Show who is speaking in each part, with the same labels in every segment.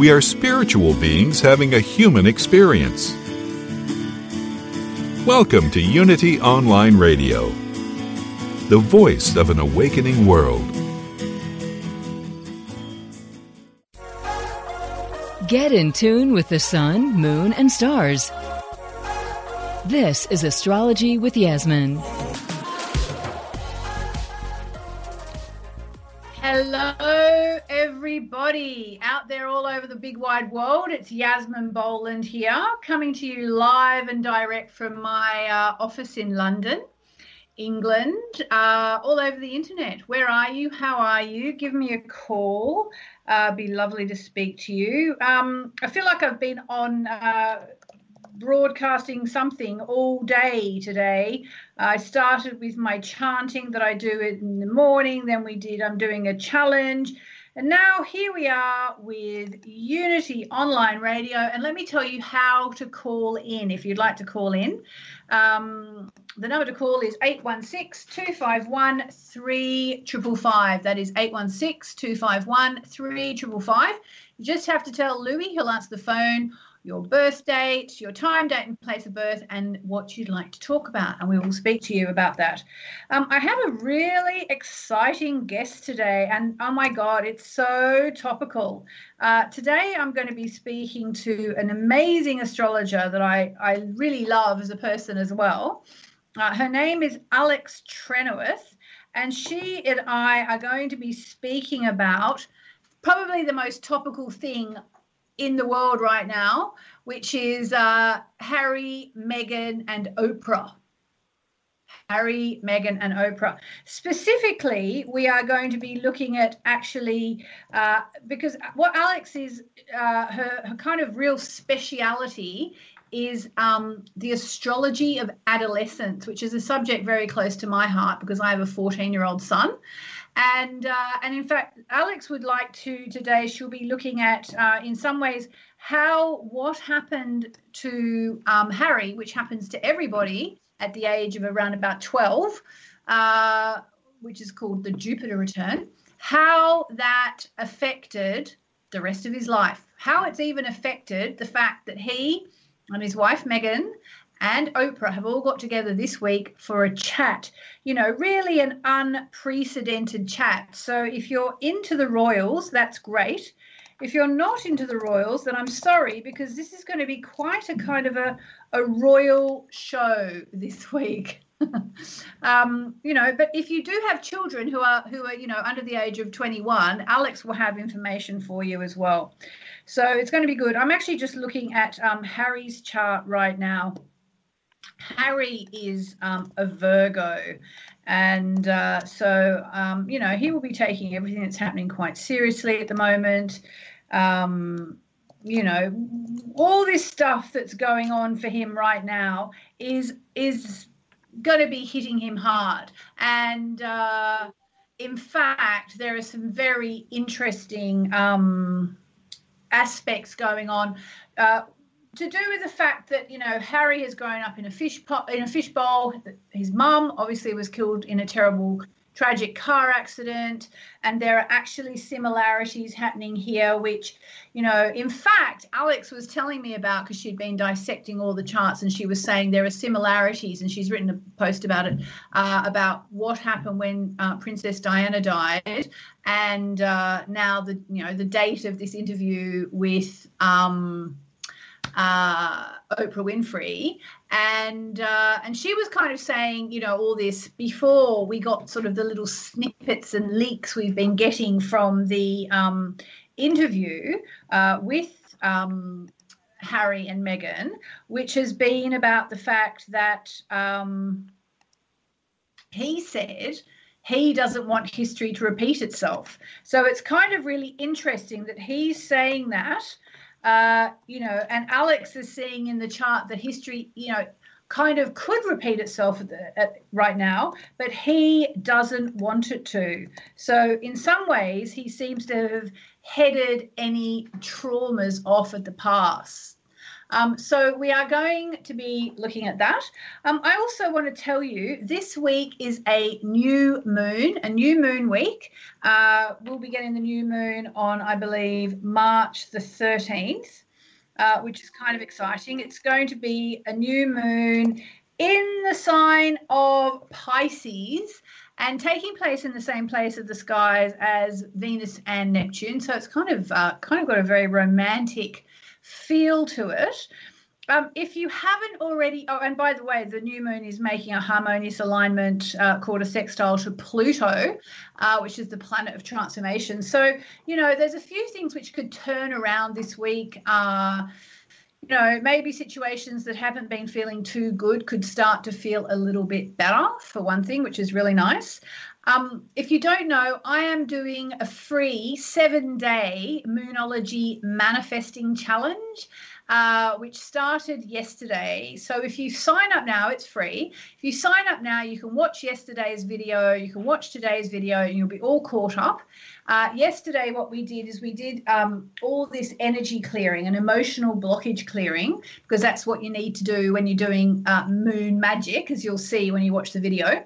Speaker 1: We are spiritual beings having a human experience. Welcome to Unity Online Radio, the voice of an awakening world.
Speaker 2: Get in tune with the sun, moon, and stars. This is Astrology with Yasmin.
Speaker 3: Hello, everybody out there all over the big wide world. It's Yasmin Boland here, coming to you live and direct from my uh, office in London, England, uh, all over the internet. Where are you? How are you? Give me a call. Uh, be lovely to speak to you. Um, I feel like I've been on uh, broadcasting something all day today. I started with my chanting that I do in the morning, then we did, I'm doing a challenge. And now here we are with Unity Online Radio. And let me tell you how to call in if you'd like to call in. Um, the number to call is 816 251 3555. That is 816 251 3555. You just have to tell Louis, he'll answer the phone your birth date, your time, date, and place of birth, and what you'd like to talk about. And we will speak to you about that. Um, I have a really exciting guest today, and oh my God, it's so topical. Uh, today, I'm going to be speaking to an amazing astrologer that I, I really love as a person as well. Uh, her name is Alex Trenoweth, and she and I are going to be speaking about probably the most topical thing in the world right now, which is uh, Harry, Meghan, and Oprah. Harry, Meghan, and Oprah. Specifically, we are going to be looking at actually uh, because what Alex is uh, her, her kind of real speciality is um, the astrology of adolescence, which is a subject very close to my heart because I have a 14 year old son. And uh, and in fact, Alex would like to today. She'll be looking at, uh, in some ways, how what happened to um, Harry, which happens to everybody at the age of around about 12, uh, which is called the Jupiter return. How that affected the rest of his life. How it's even affected the fact that he and his wife Meghan and Oprah have all got together this week for a chat. You know, really an unprecedented chat. So if you're into the royals, that's great. If you're not into the royals, then I'm sorry because this is going to be quite a kind of a, a royal show this week. um, you know, but if you do have children who are who are you know under the age of 21, Alex will have information for you as well. So it's going to be good. I'm actually just looking at um, Harry's chart right now. Harry is um, a Virgo. And uh, so, um, you know, he will be taking everything that's happening quite seriously at the moment. Um, you know, all this stuff that's going on for him right now is is going to be hitting him hard. And uh, in fact, there are some very interesting um, aspects going on. Uh, to do with the fact that you know Harry has grown up in a fish pot in a fishbowl. His mum obviously was killed in a terrible tragic car accident and there are actually similarities happening here which you know in fact alex was telling me about because she'd been dissecting all the charts and she was saying there are similarities and she's written a post about it uh, about what happened when uh, princess diana died and uh, now the you know the date of this interview with um, uh, Oprah Winfrey, and uh, and she was kind of saying, you know, all this before we got sort of the little snippets and leaks we've been getting from the um, interview uh, with um, Harry and Meghan, which has been about the fact that um, he said he doesn't want history to repeat itself. So it's kind of really interesting that he's saying that, uh, you know, and Alex is seeing in the chart that history, you know, kind of could repeat itself at the, at, right now, but he doesn't want it to. So, in some ways, he seems to have headed any traumas off at the pass. Um, so we are going to be looking at that. Um, I also want to tell you this week is a new moon, a new moon week. Uh, we'll be getting the new moon on, I believe, March the 13th, uh, which is kind of exciting. It's going to be a new moon in the sign of Pisces and taking place in the same place of the skies as Venus and Neptune. So it's kind of uh, kind of got a very romantic feel to it. Um, if you haven't already, oh, and by the way, the new moon is making a harmonious alignment uh, called a sextile to Pluto, uh, which is the planet of transformation. So, you know, there's a few things which could turn around this week. Uh, you know, maybe situations that haven't been feeling too good could start to feel a little bit better, for one thing, which is really nice. Um, if you don't know, I am doing a free seven day Moonology manifesting challenge. Uh, which started yesterday. So if you sign up now, it's free. If you sign up now, you can watch yesterday's video, you can watch today's video, and you'll be all caught up. Uh, yesterday, what we did is we did um, all this energy clearing and emotional blockage clearing, because that's what you need to do when you're doing uh, moon magic, as you'll see when you watch the video.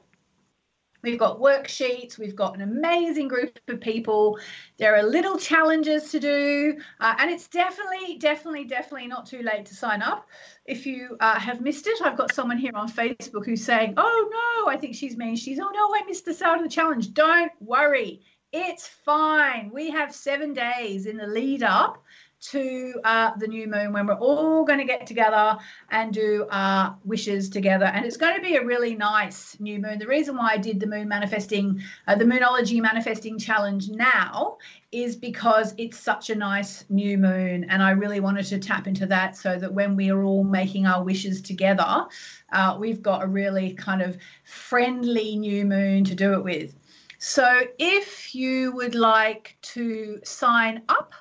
Speaker 3: We've got worksheets. We've got an amazing group of people. There are little challenges to do. Uh, and it's definitely, definitely, definitely not too late to sign up. If you uh, have missed it, I've got someone here on Facebook who's saying, oh no, I think she's mean. She's, oh no, I missed the start of the challenge. Don't worry. It's fine. We have seven days in the lead up to uh, the new moon when we're all going to get together and do our wishes together. And it's going to be a really nice new moon. The reason why I did the moon manifesting, uh, the Moonology manifesting challenge now is because it's such a nice new moon. And I really wanted to tap into that so that when we are all making our wishes together, uh, we've got a really kind of friendly new moon to do it with. So if you would like to sign up,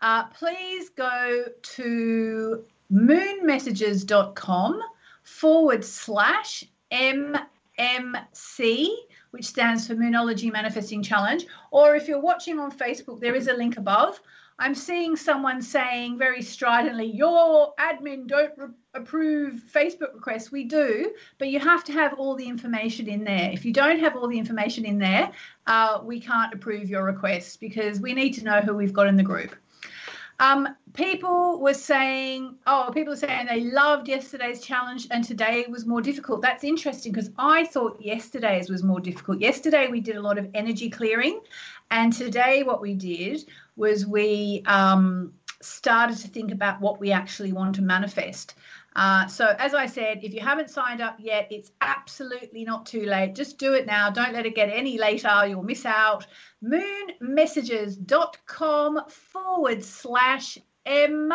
Speaker 3: uh, please go to moonmessages.com forward slash MMC, which stands for Moonology Manifesting Challenge. Or if you're watching on Facebook, there is a link above. I'm seeing someone saying very stridently, Your admin don't re- approve Facebook requests. We do, but you have to have all the information in there. If you don't have all the information in there, uh, we can't approve your requests because we need to know who we've got in the group. Um, people were saying, oh, people are saying they loved yesterday's challenge and today was more difficult. That's interesting because I thought yesterday's was more difficult. Yesterday we did a lot of energy clearing, and today what we did was we um, started to think about what we actually want to manifest. Uh, so, as I said, if you haven't signed up yet, it's absolutely not too late. Just do it now. Don't let it get any later. You'll miss out. Moonmessages.com forward slash M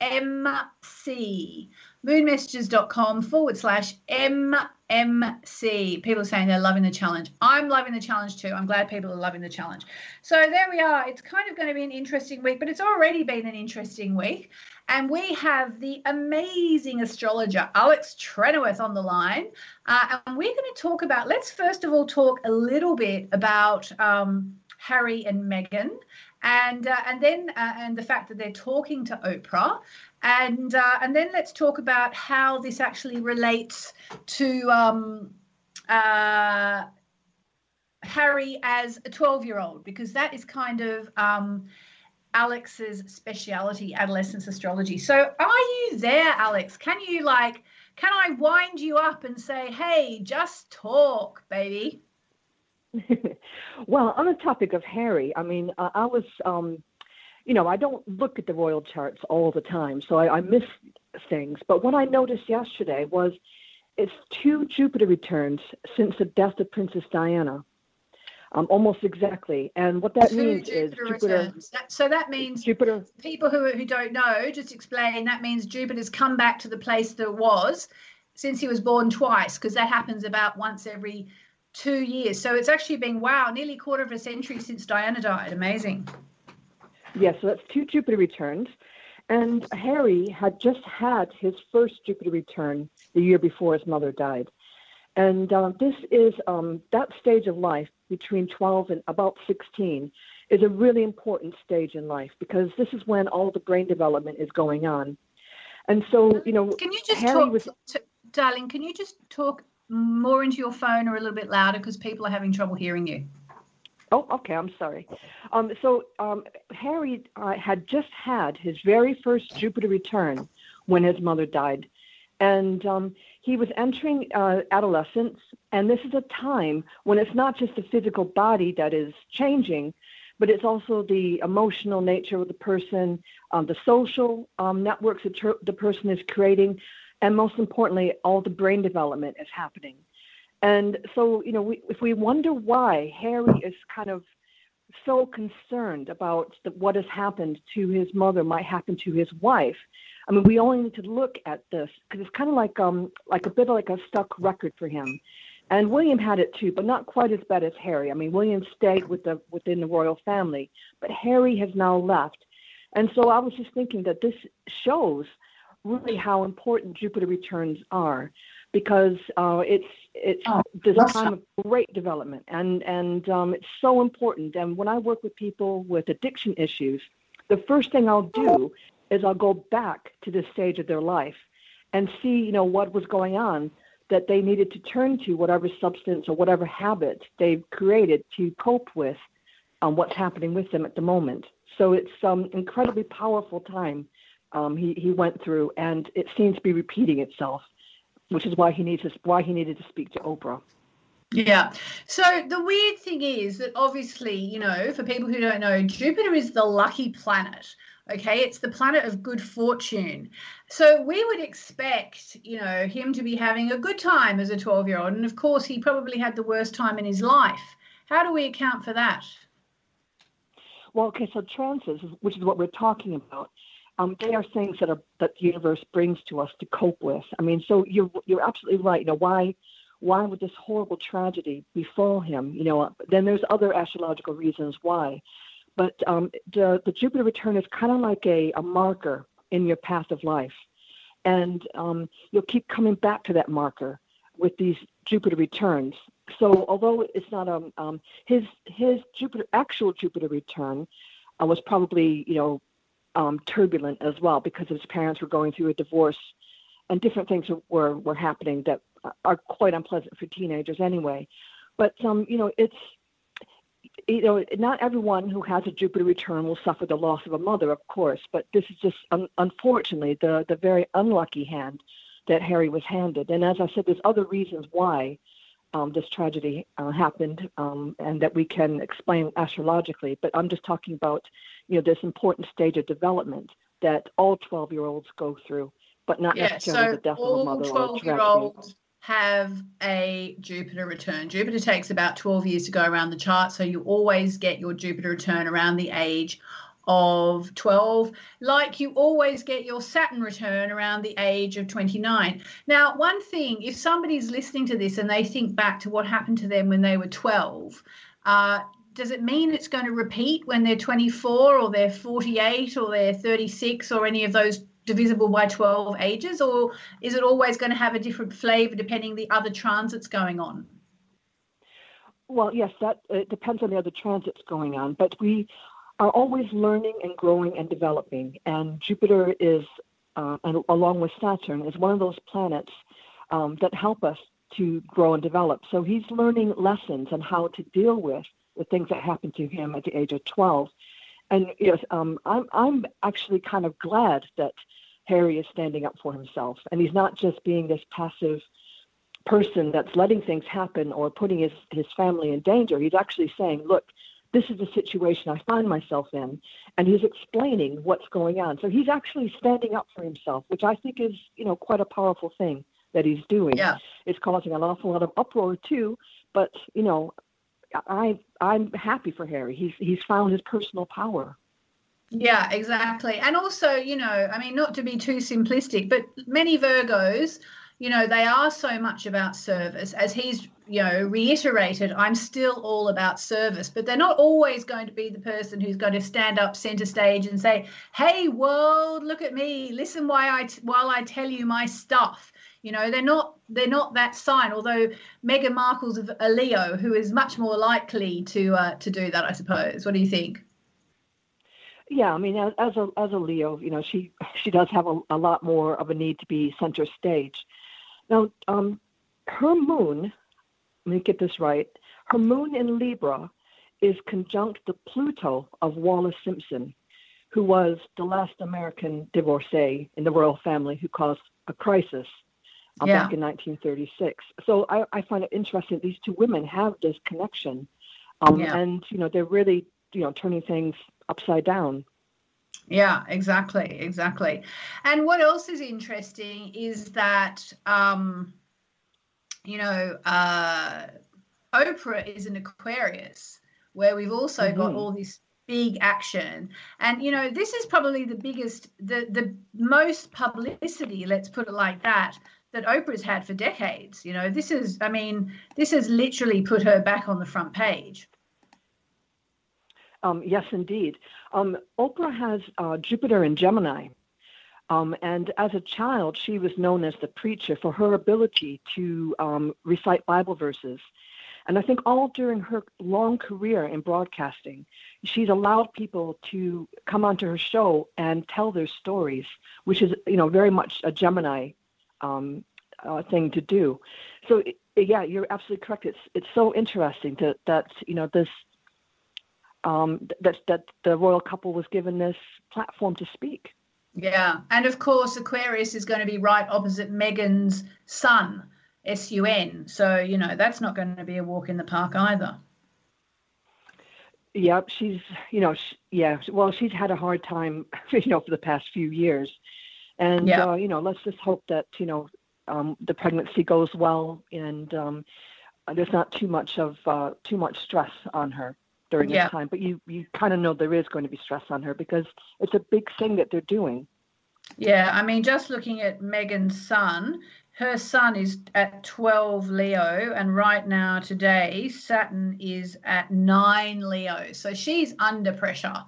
Speaker 3: MC. Moonmessages.com forward slash MMC. People are saying they're loving the challenge. I'm loving the challenge too. I'm glad people are loving the challenge. So there we are. It's kind of going to be an interesting week, but it's already been an interesting week. And we have the amazing astrologer Alex Trenoweth on the line. Uh, and we're going to talk about, let's first of all talk a little bit about um, Harry and Meghan. And uh, and then uh, and the fact that they're talking to Oprah, and uh, and then let's talk about how this actually relates to um, uh, Harry as a 12 year old, because that is kind of um, Alex's speciality, adolescence astrology. So are you there, Alex? Can you like, can I wind you up and say, hey, just talk, baby?
Speaker 4: well, on the topic of Harry, I mean, uh, I was, um, you know, I don't look at the royal charts all the time, so I, I miss things. But what I noticed yesterday was it's two Jupiter returns since the death of Princess Diana um, almost exactly. And what that Two means Jupiter is Jupiter.
Speaker 3: That, so that means Jupiter. People who who don't know, just explain. That means Jupiter's come back to the place that it was since he was born twice, because that happens about once every two years. So it's actually been, wow, nearly quarter of a century since Diana died. Amazing.
Speaker 4: Yes, so that's two Jupiter returns. And Harry had just had his first Jupiter return the year before his mother died. And uh, this is um, that stage of life between 12 and about 16 is a really important stage in life because this is when all the brain development is going on. And so, you know,
Speaker 3: can you just Harry talk, was, to, darling? Can you just talk more into your phone or a little bit louder because people are having trouble hearing you?
Speaker 4: Oh, okay. I'm sorry. Um, so um, Harry uh, had just had his very first Jupiter return when his mother died, and um, he was entering uh, adolescence. And this is a time when it's not just the physical body that is changing, but it's also the emotional nature of the person, um, the social um, networks that the person is creating, and most importantly, all the brain development is happening. And so, you know, we, if we wonder why Harry is kind of so concerned about the, what has happened to his mother might happen to his wife, I mean, we only need to look at this because it's kind of like um like a bit like a stuck record for him. And William had it too, but not quite as bad as Harry. I mean, William stayed with the within the royal family, but Harry has now left. And so I was just thinking that this shows really how important Jupiter returns are, because uh, it's it's oh, this time of great development, and and um, it's so important. And when I work with people with addiction issues, the first thing I'll do is I'll go back to this stage of their life and see, you know, what was going on that they needed to turn to whatever substance or whatever habit they've created to cope with um, what's happening with them at the moment. So it's um incredibly powerful time um, he he went through, and it seems to be repeating itself, which is why he needs to, why he needed to speak to Oprah.
Speaker 3: Yeah. So the weird thing is that obviously, you know, for people who don't know, Jupiter is the lucky planet. Okay, it's the planet of good fortune. So we would expect, you know, him to be having a good time as a 12 year old. And of course, he probably had the worst time in his life. How do we account for that?
Speaker 4: Well, okay, so transits, which is what we're talking about, um, they are things that are that the universe brings to us to cope with. I mean, so you're you're absolutely right. You know, why why would this horrible tragedy befall him? You know, then there's other astrological reasons why. But um, the, the Jupiter return is kind of like a, a marker in your path of life. And um, you'll keep coming back to that marker with these Jupiter returns. So although it's not um, um his his Jupiter actual Jupiter return uh, was probably you know um, turbulent as well because his parents were going through a divorce and different things were were happening that are quite unpleasant for teenagers anyway. But um, you know it's you know, not everyone who has a Jupiter return will suffer the loss of a mother, of course, but this is just un- unfortunately the the very unlucky hand that Harry was handed. And as I said, there's other reasons why um, this tragedy uh, happened, um, and that we can explain astrologically. But I'm just talking about, you know, this important stage of development that all 12 year olds go through, but not yeah, necessarily so the death of a mother or a tragedy
Speaker 3: have a Jupiter return. Jupiter takes about 12 years to go around the chart, so you always get your Jupiter return around the age of 12, like you always get your Saturn return around the age of 29. Now, one thing, if somebody's listening to this and they think back to what happened to them when they were 12, uh, does it mean it's going to repeat when they're 24 or they're 48 or they're 36 or any of those divisible by 12 ages or is it always going to have a different flavor depending the other transits going on
Speaker 4: well yes that it depends on the other transits going on but we are always learning and growing and developing. And jupiter is uh, and along with saturn is one of those planets um, that help us to grow and develop. So he's learning lessons on how to deal with the things that happened to him at the age of 12 and yes, um, I'm I'm actually kind of glad that Harry is standing up for himself, and he's not just being this passive person that's letting things happen or putting his his family in danger. He's actually saying, "Look, this is the situation I find myself in," and he's explaining what's going on. So he's actually standing up for himself, which I think is you know quite a powerful thing that he's doing.
Speaker 3: Yeah.
Speaker 4: It's causing an awful lot of uproar too, but you know I I'm happy for Harry. He's he's found his personal power.
Speaker 3: Yeah, exactly. And also, you know, I mean, not to be too simplistic, but many Virgos, you know, they are so much about service. As he's, you know, reiterated, I'm still all about service, but they're not always going to be the person who's going to stand up center stage and say, "Hey world, look at me. Listen why I t- while I tell you my stuff." You know, they're not they're not that sign. Although Meghan Markle's a Leo, who is much more likely to uh, to do that, I suppose. What do you think?
Speaker 4: Yeah, I mean, as, a as a Leo, you know, she she does have a, a lot more of a need to be center stage. Now, um, her moon, let me get this right. Her moon in Libra is conjunct the Pluto of Wallis Simpson, who was the last American divorcee in the royal family who caused a crisis uh, yeah. back in 1936. So I, I, find it interesting these two women have this connection, um, yeah. and you know they're really you know turning things upside down.
Speaker 3: Yeah, exactly, exactly. And what else is interesting is that um, you know uh, Oprah is an Aquarius, where we've also mm-hmm. got all this big action and you know this is probably the biggest the the most publicity let's put it like that that Oprah's had for decades. You know, this is, I mean, this has literally put her back on the front page.
Speaker 4: Um, yes, indeed. Um, Oprah has uh, Jupiter in Gemini. Um, and as a child, she was known as the preacher for her ability to um, recite Bible verses. And I think all during her long career in broadcasting, she's allowed people to come onto her show and tell their stories, which is, you know, very much a Gemini um, uh, thing to do. So yeah, you're absolutely correct. It's it's so interesting that that you know this um, that that the royal couple was given this platform to speak.
Speaker 3: Yeah, and of course Aquarius is going to be right opposite Meghan's sun, S U N. So you know that's not going to be a walk in the park either.
Speaker 4: Yep, she's you know she, yeah well she's had a hard time you know for the past few years and yeah. uh, you know, let's just hope that you know um, the pregnancy goes well and um, there's not too much of uh, too much stress on her during yeah. this time. But you you kind of know there is going to be stress on her because it's a big thing that they're doing.
Speaker 3: Yeah, I mean, just looking at Meghan's sun, her sun is at 12 Leo, and right now, today, Saturn is at 9 Leo. So she's under pressure.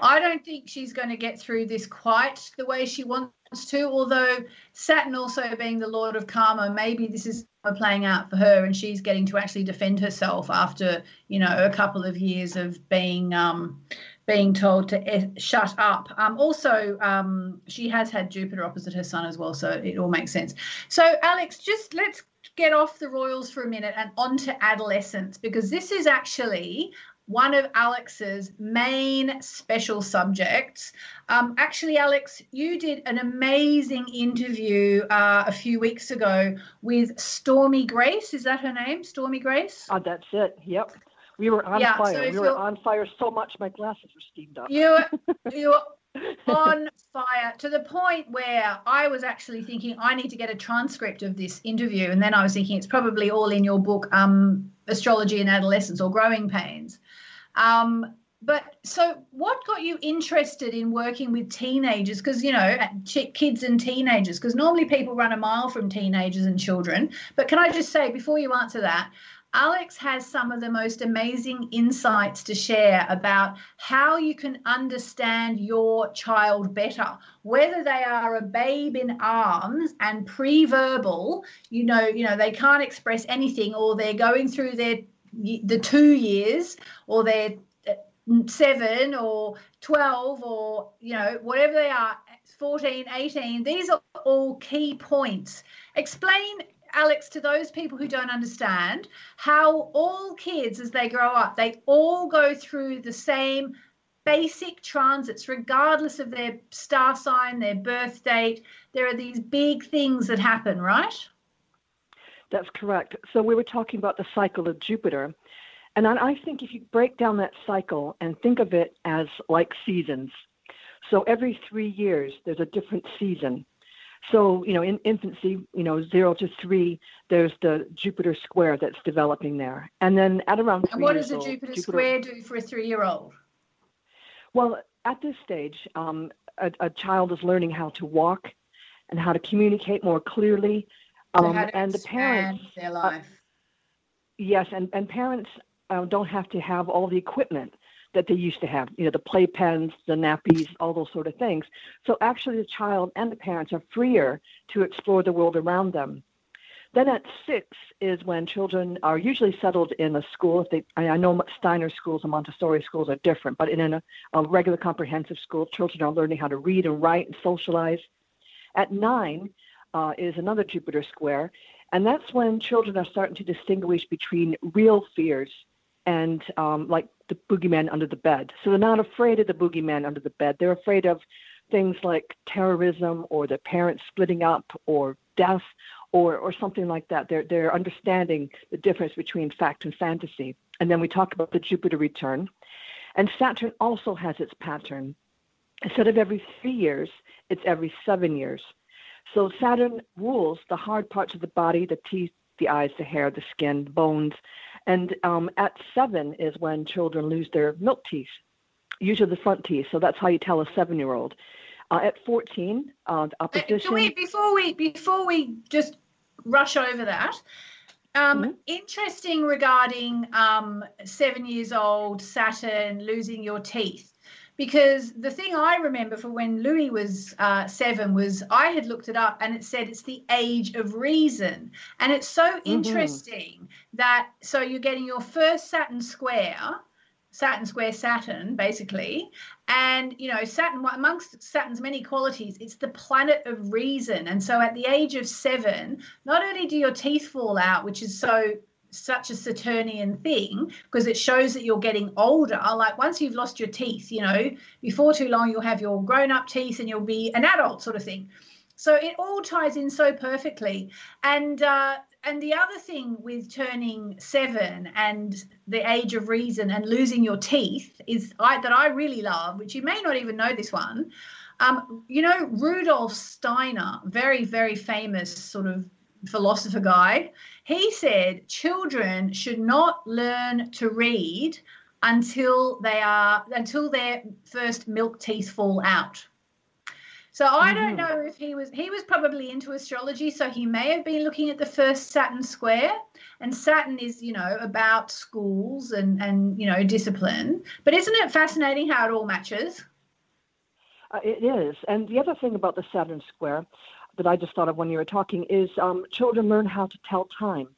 Speaker 3: I don't think she's going to get through this quite the way she wants to, although Saturn also being the Lord of Karma, maybe this is playing out for her and she's getting to actually defend herself after, you know, a couple of years of being um, being told to shut up. Um, also, um, she has had Jupiter opposite her sun as well, so it all makes sense. So, Alex, just let's get off the royals for a minute and onto adolescence because this is actually one of Alex's main special subjects. Um, actually, Alex, you did an amazing interview uh, a few weeks ago with Stormy Grace. Is that her name? Stormy Grace?
Speaker 4: Oh, that's it. Yep. We were on yeah, fire. So we were on fire so much my glasses were steamed up.
Speaker 3: You were, you were on fire to the point where I was actually thinking I need to get a transcript of this interview, and then I was thinking it's probably all in your book, um, Astrology in Adolescence or Growing Pains. Um, but so what got you interested in working with teenagers? Because you know kids and teenagers because normally people run a mile from teenagers and children. But can i just say before you answer that alex has some of the most amazing insights to share about how you can understand your child better. Whether they are a babe in arms and pre-verbal you know you know they can't express anything or they're going through their the two years or they're uh, seven or 12 or you know whatever they are 14 18 these are all key points. Explain alex to those people who don't understand how all kids as they grow up they all go through the same basic transits regardless of their star sign their birth date. There are these big things that happen right
Speaker 4: that's correct. So we were talking about the cycle of Jupiter. And I think if you break down that cycle and think of it as like seasons, so every three years there's a different season. So, you know, in infancy, you know, zero to three, there's the Jupiter square that's developing there. And then at around three
Speaker 3: And what does a Jupiter, Jupiter, square do for a three year old?
Speaker 4: Well, at this stage, um, a, a child is learning how to walk and how to communicate more clearly Um, and the parents
Speaker 3: their life. Uh,
Speaker 4: yes, and and parents uh, don't have to have all the equipment that they used to have, you know, the playpens, the nappies, all those sort of things. So actually, the child and the parents are freer to explore the world around them. Then at six is when children are usually settled in a school. If they, I know Steiner schools and Montessori schools are different, but in a, a regular comprehensive school, children are learning how to read and write and socialize. At nine uh, is another Jupiter square, and that's when children are starting to distinguish between real fears and um, like the boogeyman under the bed. So they're not afraid of the boogeyman under the bed. They're afraid of things like terrorism or the parents splitting up or death or, or something like that. They're, they're understanding the difference between fact and fantasy. And then we talk about the Jupiter return. And Saturn also has its pattern. Instead of every three years, it's every seven years. So Saturn rules the hard parts of the body, the teeth, the eyes, the hair, the skin, the bones, and um, at seven is when children lose their milk teeth, usually the front teeth. So that's how you tell a seven-year-old. Uh, at 14, uh, the opposition.
Speaker 3: We, before we before we just rush over that, um, mm-hmm. interesting regarding um, seven years old Saturn losing your teeth because the thing I remember for when Louis was uh, seven was I had looked it up and it said it's the age of reason. And it's so mm-hmm. interesting that so you're getting your first Saturn square, Saturn square Saturn, basically. And, you know, Saturn, amongst Saturn's many qualities, it's the planet of reason. And so at the age of seven, not only do your teeth fall out, which is so such a Saturnian thing because it shows that you're getting older. Like once you've lost your teeth, you know, before too long you'll have your grown up teeth and you'll be an adult sort of thing. So it all ties in so perfectly. And uh, and the other thing with turning seven and the age of reason and losing your teeth is I, that I really love, which you may not even know this one. Um, you know, Rudolf Steiner, very, very famous sort of philosopher guy, he said children should not learn to read until they are until their first milk teeth fall out. So I don't mm-hmm. know if he was he was probably into astrology, so he may have been looking at the first Saturn square. And Saturn is, you know, about schools and and you know discipline. But isn't it fascinating how it all matches?
Speaker 4: Uh, it is. And the other thing about the Saturn square that I just thought of when you were talking is um, children learn how to tell time.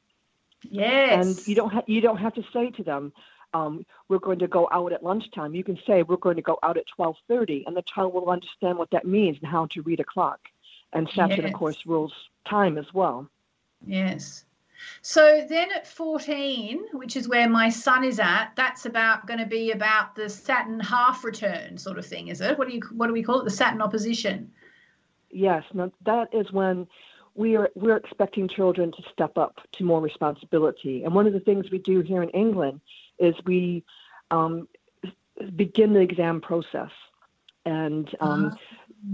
Speaker 3: Yes.
Speaker 4: And you don't ha- you don't have to say to them, um, "We're going to go out at lunchtime." You can say, "We're going to go out at 12:30," and the child will understand what that means and how to read a clock. And Saturn, yes. of course, rules time as well.
Speaker 3: Yes. So then at 14, which is where my son is at, that's about going to be about the Saturn half return sort of thing, is it? What do you what do we call it? The Saturn opposition.
Speaker 4: Yes, now that is when we are we're expecting children to step up to more responsibility. And one of the things we do here in England is we um, begin the exam process, and um, uh-huh.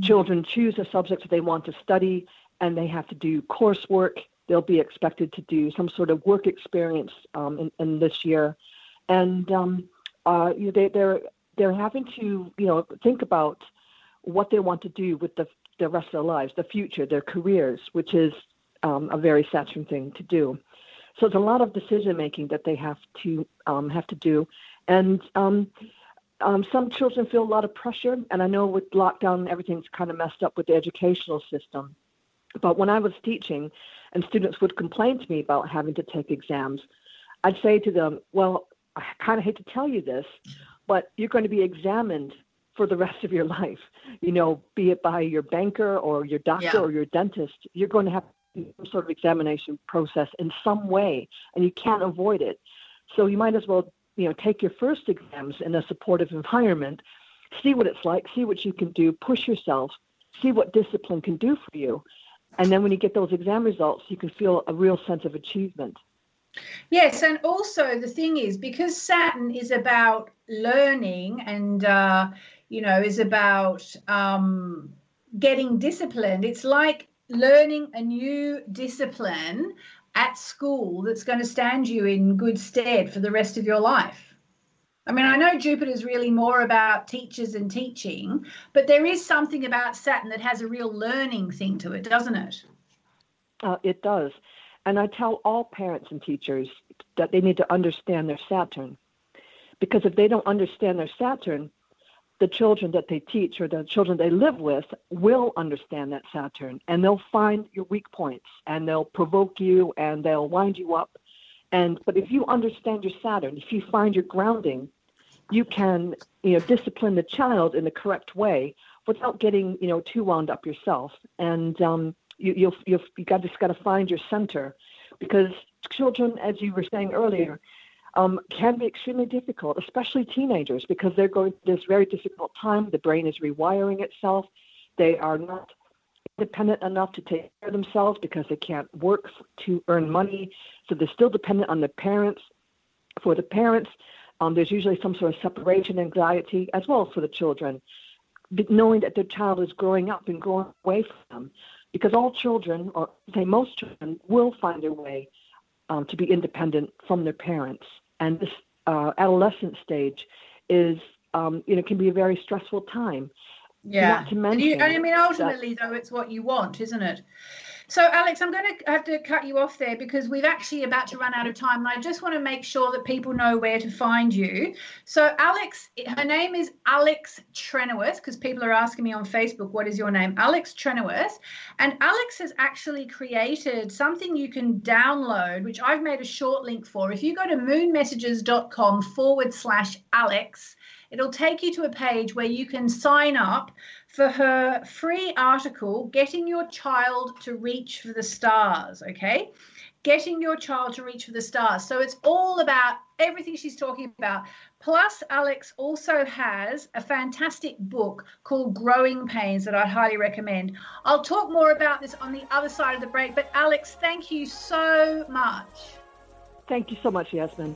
Speaker 4: children choose a subject that they want to study, and they have to do coursework. They'll be expected to do some sort of work experience um, in, in, this year, and um, uh, they, they're they're having to you know think about what they want to do with the the rest of their lives, the future, their careers, which is um, a very Saturn thing to do. So it's a lot of decision making that they have to um, have to do, and um, um, some children feel a lot of pressure. And I know with lockdown, everything's kind of messed up with the educational system. But when I was teaching, and students would complain to me about having to take exams, I'd say to them, "Well, I kind of hate to tell you this, but you're going to be examined for the rest of your life. You know, be it by your banker or your doctor yeah. or your dentist, you're going to have some sort of examination process in some way, and you can't avoid it. So you might as well, you know, take your first exams in a supportive environment, see what it's like, see what you can do, push yourself, see what discipline can do for you. And then when you get those exam results, you can feel a real sense of achievement.
Speaker 3: Yes, and also the thing is because Saturn is about learning and uh, you know, is about um, getting disciplined. It's like learning a new discipline at school that's going to stand you in good stead for the rest of your life. I mean, I know Jupiter is really more about teachers and teaching, but there is something about Saturn that has a real learning thing to it, doesn't it?
Speaker 4: Uh, it does. And I tell all parents and teachers that they need to understand their Saturn. Because if they don't understand their Saturn, the children that they teach or the children they live with will understand that Saturn and they'll find your weak points and they'll provoke you and they'll wind you up. And but if you understand your Saturn, if you find your grounding, you can you know discipline the child in the correct way without getting you know too wound up yourself. And um, you you'll, you'll you got just got to find your center because children, as you were saying earlier, um, can be extremely difficult, especially teenagers, because they're going through this very difficult time. The brain is rewiring itself. They are not independent enough to take care of themselves because they can't work to earn money. So they're still dependent on their parents. For the parents, um, there's usually some sort of separation anxiety as well as for the children, knowing that their child is growing up and growing away from them. Because all children, or say most children, will find their way um, to be independent from their parents and this uh, adolescent stage is um, you know can be a very stressful time.
Speaker 3: Yeah. Not to mention, you, I mean, ultimately, though, it's what you want, isn't it? So, Alex, I'm going to have to cut you off there because we've actually about to run out of time, and I just want to make sure that people know where to find you. So, Alex, her name is Alex Trenoweth because people are asking me on Facebook, "What is your name?" Alex Trenoweth, and Alex has actually created something you can download, which I've made a short link for. If you go to moonmessages.com forward slash Alex, it'll take you to a page where you can sign up for her free article, Getting Your Child to Reach for the Stars, okay? Getting your child to reach for the stars. So it's all about everything she's talking about. Plus, Alex also has a fantastic book called Growing Pains that I'd highly recommend. I'll talk more about this on the other side of the break, but Alex, thank you so much.
Speaker 4: Thank you so much, Yasmin.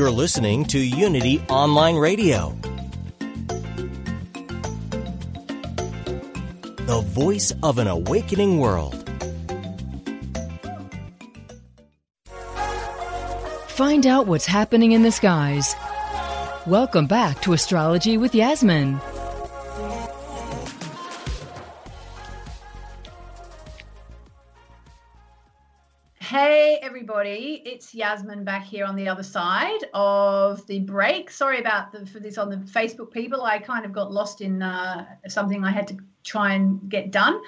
Speaker 5: You're listening to Unity Online Radio, the voice of an awakening world.
Speaker 2: Find out what's happening in the skies. Welcome back to Astrology with Yasmin.
Speaker 3: Everybody, it's Yasmin back here on the other side of the break. Sorry about the, for this on the Facebook people. I kind of got lost in uh, something I had to try and get done.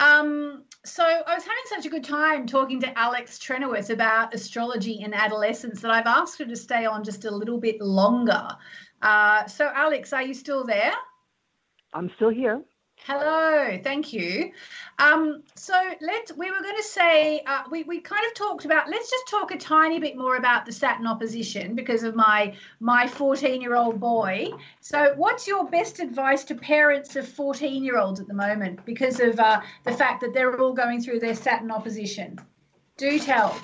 Speaker 3: Um, so I was having such a good time talking to Alex Trenoweth about astrology in adolescence that I've asked her to stay on just a little bit longer. Uh, so, Alex, are you still there?
Speaker 4: I'm still here.
Speaker 3: Hello, thank you. Um, so let's. We were going to say uh, we we kind of talked about. Let's just talk a tiny bit more about the Saturn opposition because of my my 14 year old boy. So, what's your best advice to parents of 14 year olds at the moment because of uh, the fact that they're all going through their Saturn opposition? Do tell.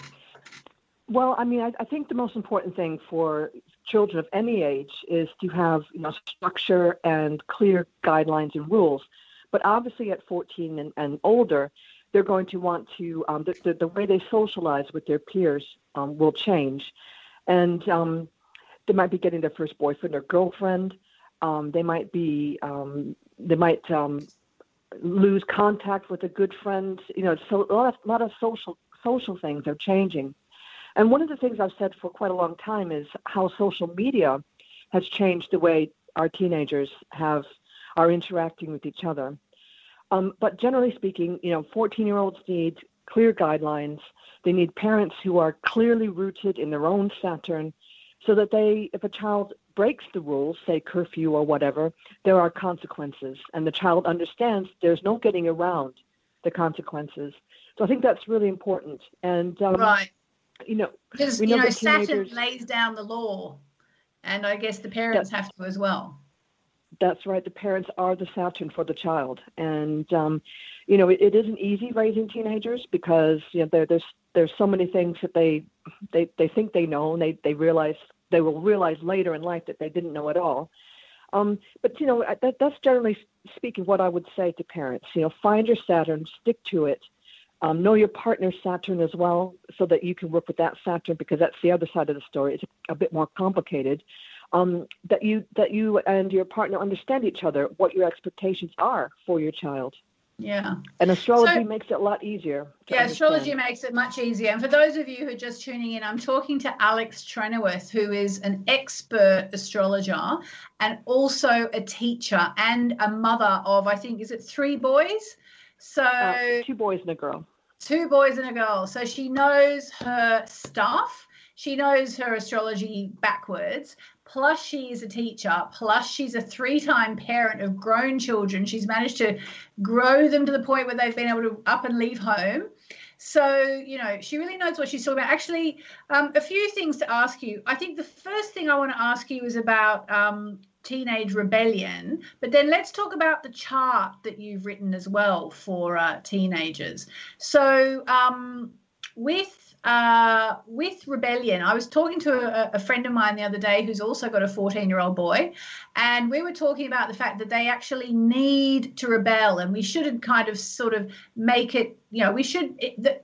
Speaker 4: Well, I mean, I, I think the most important thing for children of any age is to have you know structure and clear guidelines and rules but obviously, at 14 and, and older, they're going to want to um, the, the, the, way they socialize with their peers um, will change, and um, they might be getting their first boyfriend or girlfriend. Um, they might be um, they might lose contact with a good friend. You know, so a lot of, a lot of social social things are changing. And one of the things I've said for quite a long time is how social media has changed the way our teenagers have are interacting with each other. Um, but generally speaking, you know, 14 year olds need clear guidelines. They need parents who are clearly rooted in their own Saturn so that they, if a child breaks the rules, say curfew or whatever, there are consequences, and the child understands there's no getting around the consequences. So I think that's really important. And um,
Speaker 3: right,
Speaker 4: you know,
Speaker 3: because you know Saturn lays down the law, and I guess the parents have to as well.
Speaker 4: That's right. The parents are the Saturn for the child, and um, you know it, it isn't easy raising teenagers because you know there, there's there's so many things that they they they think they know, and they they realize they will realize later in life that they didn't know at all. Um, but you know that, that's generally speaking what I would say to parents. You know, find your Saturn, stick to it. Um, know your partner's Saturn as well, so that you can work with that Saturn because that's the other side of the story. It's a, a bit more complicated. Um, that you that you and your partner understand each other, what your expectations are for your child.
Speaker 3: Yeah.
Speaker 4: And astrology so, makes it a lot easier.
Speaker 3: Yeah, understand. astrology makes it much easier. And for those of you who are just tuning in, I'm talking to Alex Trenoweth, who is an expert astrologer and also a teacher and a mother of, I think, is it three boys? So uh,
Speaker 4: two boys and a girl.
Speaker 3: Two boys and a girl. So she knows her stuff. She knows her astrology backwards, plus she is a teacher, plus she's a three time parent of grown children. She's managed to grow them to the point where they've been able to up and leave home. So, you know, she really knows what she's talking about. Actually, um, a few things to ask you. I think the first thing I want to ask you is about um, teenage rebellion, but then let's talk about the chart that you've written as well for uh, teenagers. So, um, with uh, with rebellion, I was talking to a, a, friend of mine the other day who's also got a 14 year old boy, and we were talking about the fact that they actually need to rebel, and we shouldn't kind of sort of make it, you know, we should. It, the,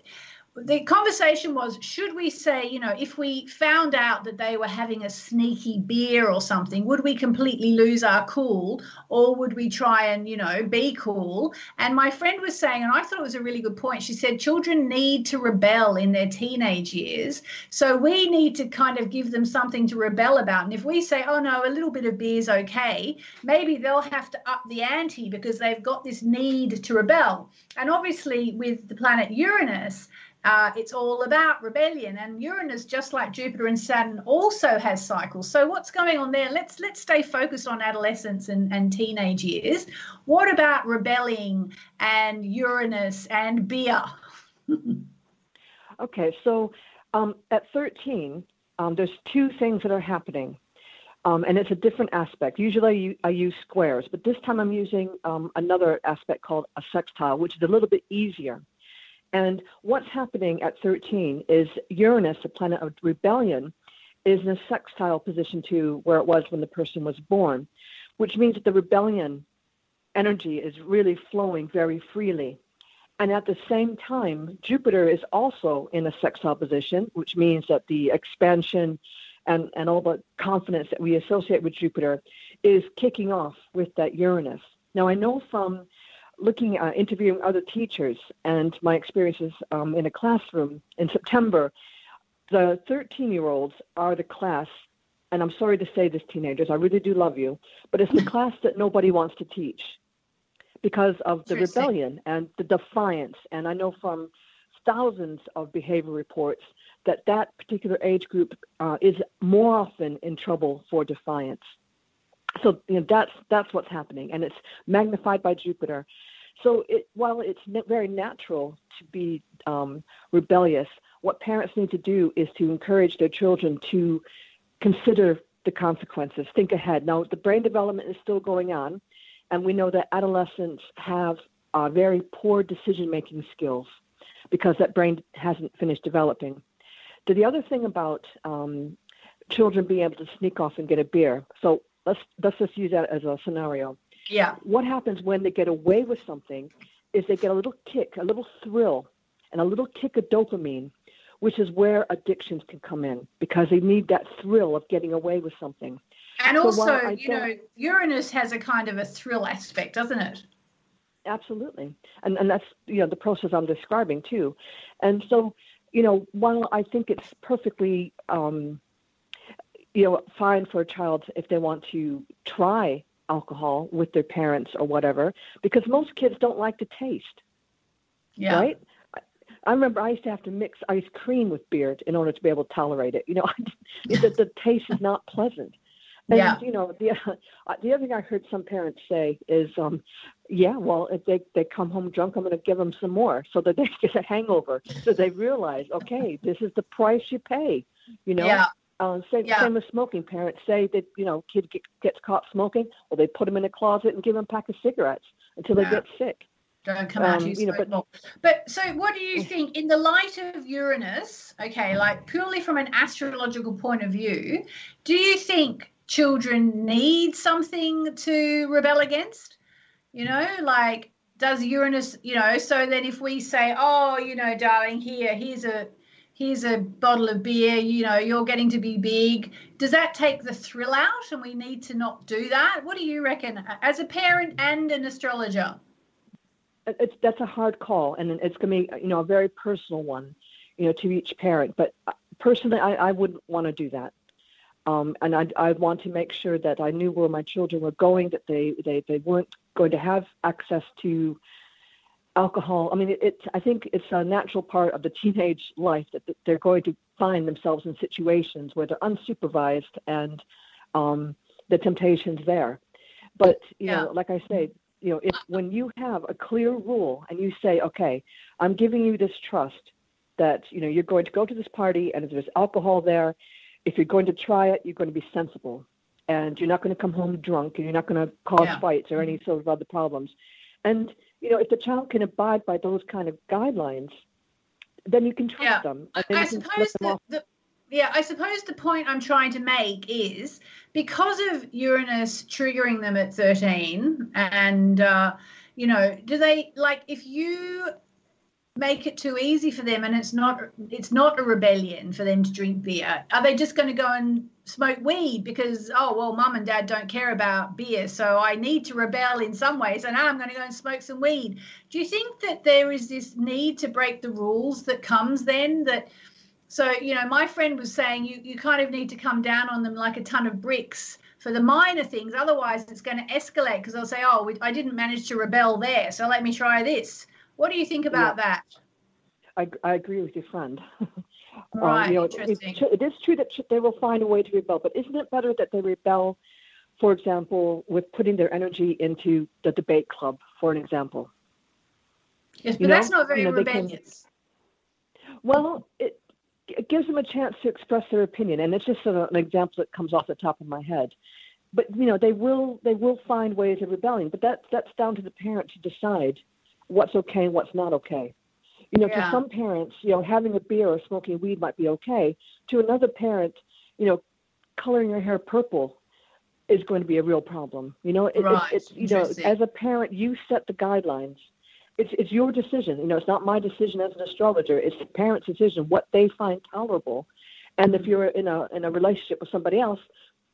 Speaker 3: the conversation was should we say you know if we found out that they were having a sneaky beer or something would we completely lose our cool? Or would we try and you know be cool? And my friend was saying and i thought it was a really good point she said children need to rebel in their teenage years. So we need to kind of give them something to rebel about. And if we say oh no a little bit of beer is okay maybe they'll have to up the ante because they've got this need to rebel. And obviously with the planet uranus uh, it's all about rebellion, and Uranus, just like Jupiter and Saturn, also has cycles. So, what's going on there? Let's let's stay focused on adolescence and, and teenage years. What about rebelling and Uranus and beer?
Speaker 4: okay, so um, at 13, um, there's two things that are happening. Um, and it's a different aspect. Usually I, use squares, but this time I'm using um, another aspect called a sextile, which is a little bit easier. And what's happening at 13 is Uranus, the planet of rebellion, is in a sextile position to where it was when the person was born, which means that the rebellion energy is really flowing very freely. And at the same time, Jupiter is also in a sextile position, which means that the expansion and, and all the confidence that we associate with Jupiter is kicking off with that Uranus. Now, I know from looking at interviewing other teachers and my experiences um, in a classroom in September, the 13 year olds are the class, and I'm sorry to say this, teenagers, I really do love you, but it's the class that nobody wants to teach because of the rebellion and the defiance. And I know from thousands of behavior reports that that particular age group uh, is more often in trouble for defiance. So you know, that's that's what's happening, and it's magnified by Jupiter. So it, while it's very natural to be um, rebellious, what parents need to do is to encourage their children to consider the consequences, think ahead. Now, the brain development is still going on, and we know that adolescents have uh, very poor decision making skills because that brain hasn't finished developing. The other thing about um, children being able to sneak off and get a beer. So let's let's just use that as a scenario.
Speaker 3: Yeah.
Speaker 4: What happens when they get away with something is they get a little kick, a little thrill, and a little kick of dopamine, which is where addictions can come in because they need that thrill of getting away with something.
Speaker 3: And so also, you know, Uranus has a kind of a thrill aspect, doesn't it?
Speaker 4: Absolutely. And and that's you know the process I'm describing too. And so, you know, while I think it's perfectly um, you know, fine for a child if they want to try alcohol with their parents or whatever, because most kids don't like the taste.
Speaker 3: Yeah.
Speaker 4: Right? I remember I used to have to mix ice cream with beer in order to be able to tolerate it. You know, the, the taste is not pleasant. And
Speaker 3: Yeah.
Speaker 4: you know, the uh, the other thing I heard some parents say is, um, yeah, well, if they they come home drunk, I'm going to give them some more so that they get a hangover, so they realize, okay, this is the price you pay. You know,
Speaker 3: Yeah.
Speaker 4: Uh, same
Speaker 3: Yeah.
Speaker 4: same with smoking. Parents say that you know, kid get, gets caught smoking, or they put him in a closet and give him a pack of cigarettes until they get sick.
Speaker 3: Don't come out
Speaker 4: Um,
Speaker 3: you
Speaker 4: you know, but-
Speaker 3: more. But so, what do you think in the light of Uranus? Okay, like purely from an astrological point of view, do you think children need something to rebel against? You know, like does Uranus? You know, so then if we say, oh, you know, darling, here, here's a here's a bottle of beer you know you're getting to be big does that take the thrill out and we need to not do that what do you reckon as a parent and an astrologer
Speaker 4: It's that's a hard call, and it's going to be you know a very personal one, you know, to each parent. But uh, personally, I, I wouldn't want to do that. Um, and I I want to make sure that I knew where my children were going, that they they they weren't going to have access to alcohol. I mean, it, it's I think it's a natural part of the teenage life that that they're going to find themselves in situations where they're unsupervised and um, the temptations there. But you
Speaker 3: Yeah.
Speaker 4: know, like I say, you know, if when you have a clear rule and you say, okay, I'm giving you this trust that you know you're going to go to this party and if there's alcohol there, if you're going to try it, you're going to be sensible, and you're not going to come home drunk, and you're not going to cause
Speaker 3: Yeah.
Speaker 4: fights or any sort of other problems. And you know, if the child can abide by those kind of guidelines, then you can trust
Speaker 3: Yeah.
Speaker 4: them.
Speaker 3: I, I suppose
Speaker 4: them
Speaker 3: the, the yeah, I suppose the point I'm trying to make is because of Uranus triggering them at 13, and uh, you know, do they like if you make it too easy for them and it's not it's not a rebellion for them to drink beer. Are they just going to go and smoke weed? Because oh well mum and dad don't care about beer so i need to rebel in some ways and i'm going to go and smoke some weed. Do you think that there is this need to break the rules that comes then that so you know my friend was saying you you kind of need to come down on them like a ton of bricks for the minor things otherwise it's going to escalate because they'll say oh we, i didn't manage to rebel there so let me try this what do you think about that
Speaker 4: I, I agree with your friend. Um,
Speaker 3: Right,
Speaker 4: you know,
Speaker 3: interesting.
Speaker 4: It's, it is true that they will find a way to rebel, but isn't it better that they rebel, for example, with putting their energy into the debate club, for an example?
Speaker 3: Yes, but
Speaker 4: You know,
Speaker 3: that's not very
Speaker 4: you know, they can-
Speaker 3: rebellious.
Speaker 4: Well, it, it gives them a chance to express their opinion, and it's just an example that comes off the top of my head. But you know, they will they will find ways of rebelling, but that's that's down to the parent to decide what's okay and what's not okay. You know,
Speaker 3: Yeah.
Speaker 4: to some parents, you know, having a beer or smoking weed might be okay. To another parent, you know, coloring your hair purple is going to be a real problem. You know, it,
Speaker 3: Right,
Speaker 4: it's, it's you know, as a parent, you set the guidelines. It's it's your decision. You know, it's not my decision as an astrologer. It's the parent's decision what they find tolerable, and if mm-hmm. you're in a in a relationship with somebody else,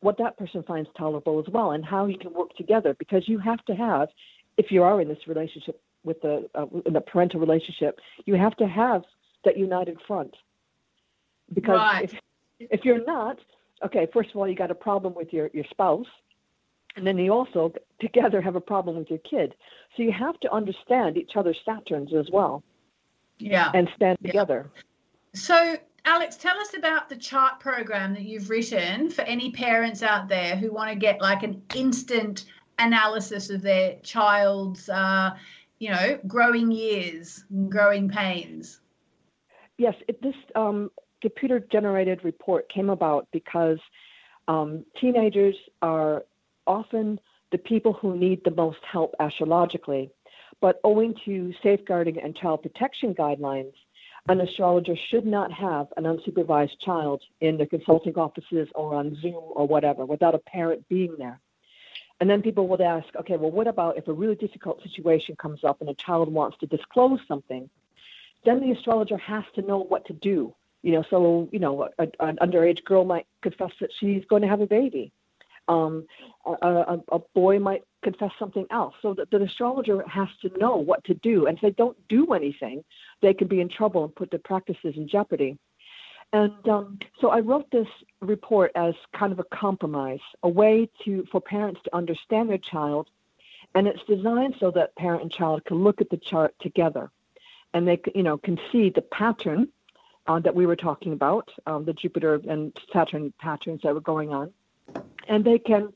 Speaker 4: what that person finds tolerable as well, and how you can work together. Because you have to have, if you are in this relationship with the uh, in a parental relationship, you have to have that united front. Because
Speaker 3: Right.
Speaker 4: if if you're not, okay, first of all, you got a problem with your your spouse, and then you also together have a problem with your kid. So you have to understand each other's Saturns as well
Speaker 3: Yeah.
Speaker 4: and stand
Speaker 3: Yeah.
Speaker 4: together.
Speaker 3: So, Alex, tell us about the chart program that you've written for any parents out there who want to get like an instant analysis of their child's, uh, you know, growing years, growing pains.
Speaker 4: Yes, it, this um, computer generated report came about because um, teenagers are often the people who need the most help astrologically. But owing to safeguarding and child protection guidelines, an astrologer should not have an unsupervised child in the consulting offices or on Zoom or whatever without a parent being there. And then people would ask, okay, well, what about if a really difficult situation comes up and a child wants to disclose something? Then the astrologer has to know what to do. You know, so you know, a, an underage girl might confess that she's going to have a baby. Um, a, a, a boy might confess something else. So that the astrologer has to know what to do. And if they don't do anything, they could be in trouble and put their practices in jeopardy. And um, so I wrote this report as kind of a compromise, a way to for parents to understand their child, and it's designed so that parent and child can look at the chart together. and they you know can see the pattern uh, that we were talking about, um, the Jupiter and Saturn patterns that were going on, and they can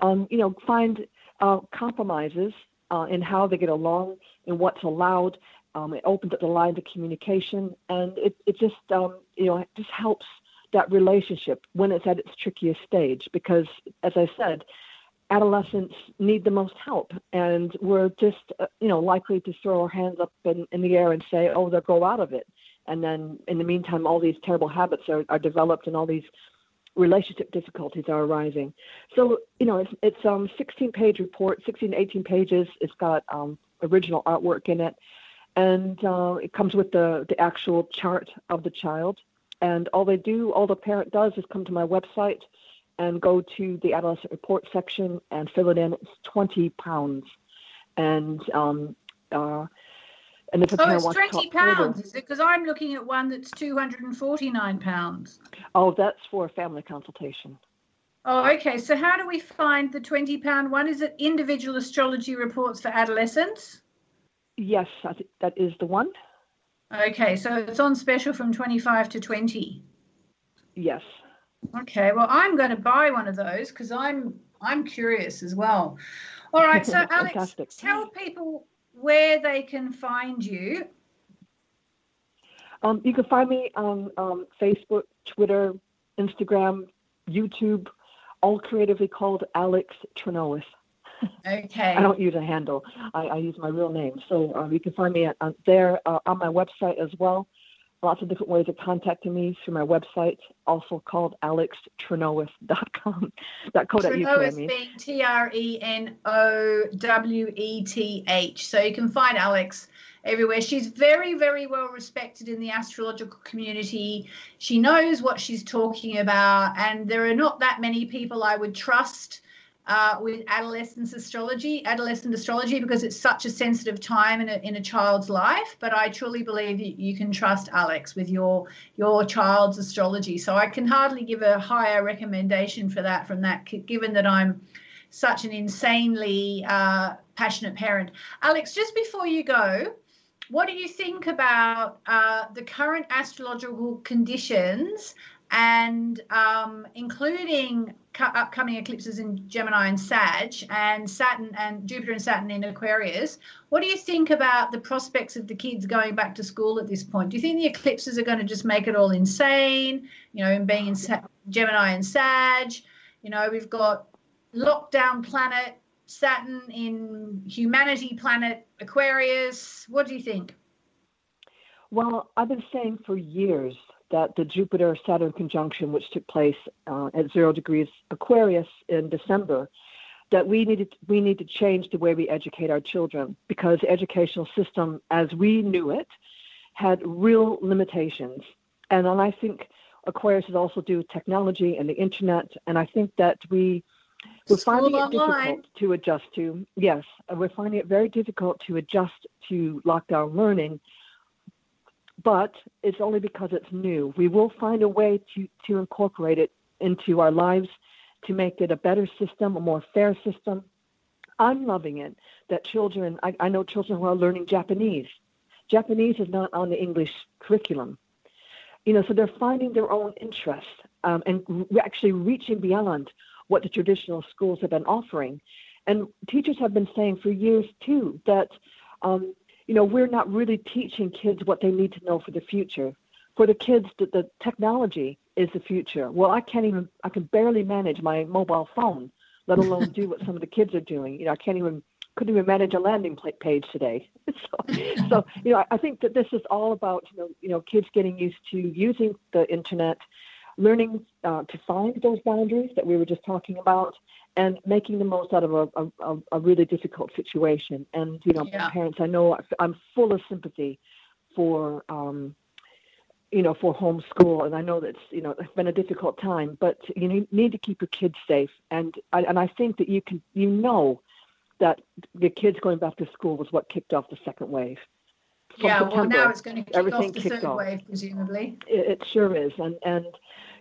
Speaker 4: um, you know find uh, compromises uh, in how they get along and what's allowed. Um, it opens up the lines of communication, and it, it just um, you know it just helps that relationship when it's at its trickiest stage. Because as I said, adolescents need the most help, and we're just uh, you know likely to throw our hands up in, in the air and say, oh, they'll grow out of it. And then in the meantime, all these terrible habits are, are developed, and all these relationship difficulties are arising. So, you know, it's it's um 16 page report, 16 to 18 pages. It's got um, original artwork in it, and uh, it comes with the the actual chart of the child. And all they do, all the parent does, is come to my website and go to the adolescent report section and fill it in. It's 20 pounds, and um, uh, and if a
Speaker 3: oh,
Speaker 4: parent
Speaker 3: it's
Speaker 4: wants to
Speaker 3: 20
Speaker 4: talk
Speaker 3: pounds, is it? Because I'm looking at one that's 249 pounds.
Speaker 4: Oh, that's for a family consultation.
Speaker 3: Oh, okay. So how do we find the 20 pound one? Is it individual astrology reports for adolescents?
Speaker 4: Yes, I think that is the one.
Speaker 3: Okay, so it's on special from 25 to 20.
Speaker 4: Yes.
Speaker 3: Okay, well, I'm going to buy one of those because I'm I'm curious as well. All right, so Alex, tell people where they can find you.
Speaker 4: Um, you can find me on um, Facebook, Twitter, Instagram, YouTube, all creatively called Alex Trenoweth.
Speaker 3: Okay.
Speaker 4: I don't use a handle. I, I use my real name. So um, you can find me at, uh, there uh, on my website as well. Lots of different ways of contacting me through my website, also called alextrenoweth.com. dot co dot UK, I mean.
Speaker 3: being T R E N O W E T H. So you can find Alex everywhere. She's very, very well respected in the astrological community. She knows what she's talking about, and there are not that many people I would trust. Uh, with adolescence astrology, adolescent astrology, because it's such a sensitive time in a, in a child's life. But I truly believe that you can trust Alex with your your child's astrology. So I can hardly give a higher recommendation for that from that, given that I'm such an insanely uh, passionate parent. Alex, just before you go, what do you think about uh, the current astrological conditions and um, including upcoming eclipses in Gemini and Sag and Saturn and Jupiter and Saturn in Aquarius? What do you think about the prospects of the kids going back to school at this point? Do you think the eclipses are going to just make it all insane? You know, in being in Sa- Gemini and Sag, you know, we've got lockdown planet Saturn in humanity planet Aquarius. What do you think?
Speaker 4: Well, I've been saying for years that the Jupiter Saturn conjunction, which took place uh, at zero degrees Aquarius in December, that we needed we need to change the way we educate our children because the educational system, as we knew it, had real limitations. And I think Aquarius is also due to technology and the internet, and I think that we we're
Speaker 3: School
Speaker 4: finding it
Speaker 3: online.
Speaker 4: difficult to adjust to. Yes, we're finding it very difficult to adjust to lockdown learning. But it's only because it's new. We will find a way to, to incorporate it into our lives to make it a better system, a more fair system. I'm loving it that children, I, I know children who are learning Japanese. Japanese is not on the English curriculum. You know, so they're finding their own interest um, and re- actually reaching beyond what the traditional schools have been offering. And teachers have been saying for years too that, um, you know, we're not really teaching kids what they need to know for the future. For the kids, the, the technology is the future. Well, I can't even, I can barely manage my mobile phone, let alone do what some of the kids are doing. You know, I can't even, couldn't even manage a landing page today. so, so, you know, I- think that this is all about, you know, you know, kids getting used to using the internet, learning uh, to find those boundaries that we were just talking about, and making the most out of a, a, a- really difficult situation. And you know,
Speaker 3: Yeah.
Speaker 4: parents, I know I'm full of sympathy for um, you know for homeschool, and I know that's you know it's been a difficult time, but you need- need to keep your kids safe. And I, and I think that you can you know that the kids going back to school was what kicked off the second wave. From
Speaker 3: yeah, well, now it's going to kick
Speaker 4: everything
Speaker 3: off the
Speaker 4: kicked
Speaker 3: third
Speaker 4: off.
Speaker 3: wave, presumably.
Speaker 4: It, it sure is, and and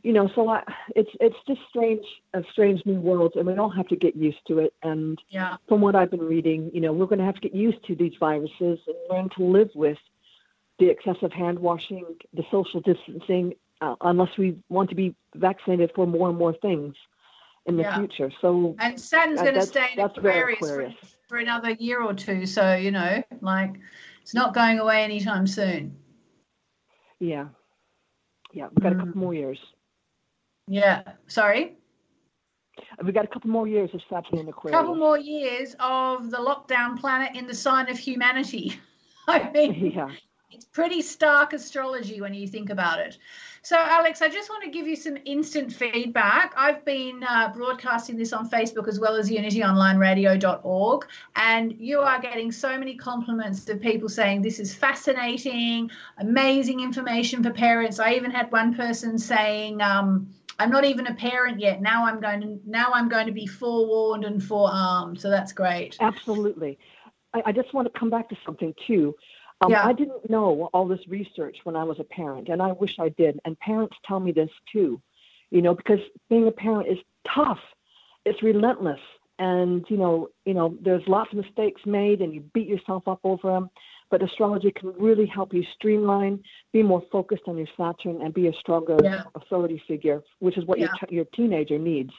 Speaker 4: you know, so I, it's it's just strange, a strange new world, and we all have to get used to it. And
Speaker 3: Yeah.
Speaker 4: from what I've been reading, you know, we're going to have to get used to these viruses and learn to live with the excessive hand washing, the social distancing, uh, unless we want to be vaccinated for more and more things in the
Speaker 3: Yeah.
Speaker 4: future. So
Speaker 3: And Saturn's going to stay in
Speaker 4: very
Speaker 3: Aquarius, for, for another year or two. So, you know, like it's not going away anytime soon.
Speaker 4: yeah, yeah, we've got a
Speaker 3: Mm.
Speaker 4: couple more years.
Speaker 3: Yeah. Sorry?
Speaker 4: We've got a couple more years of Saturn in
Speaker 3: A
Speaker 4: Aquarius.
Speaker 3: couple more years of the lockdown planet in the sign of humanity. I mean,
Speaker 4: Yeah.
Speaker 3: it's pretty stark astrology when you think about it. So, Alex, I just want to give you some instant feedback. I've been uh, broadcasting this on Facebook as well as unityonlineradio.org, and you are getting so many compliments of people saying this is fascinating, amazing information for parents. I even had one person saying, um, "I'm not even a parent yet. Now I'm going to now I'm going to be forewarned and forearmed." So that's great.
Speaker 4: Absolutely. I, I just want to come back to something too. Um,
Speaker 3: Yeah.
Speaker 4: I didn't know all this research when I was a parent, and I wish I did. And parents tell me this too, you know, because being a parent is tough. It's relentless, and you know, you know, there's lots of mistakes made, and you beat yourself up over them. But astrology can really help you streamline, be more focused on your Saturn, and be a stronger
Speaker 3: Yeah.
Speaker 4: authority figure, which is what your t- your teenager needs.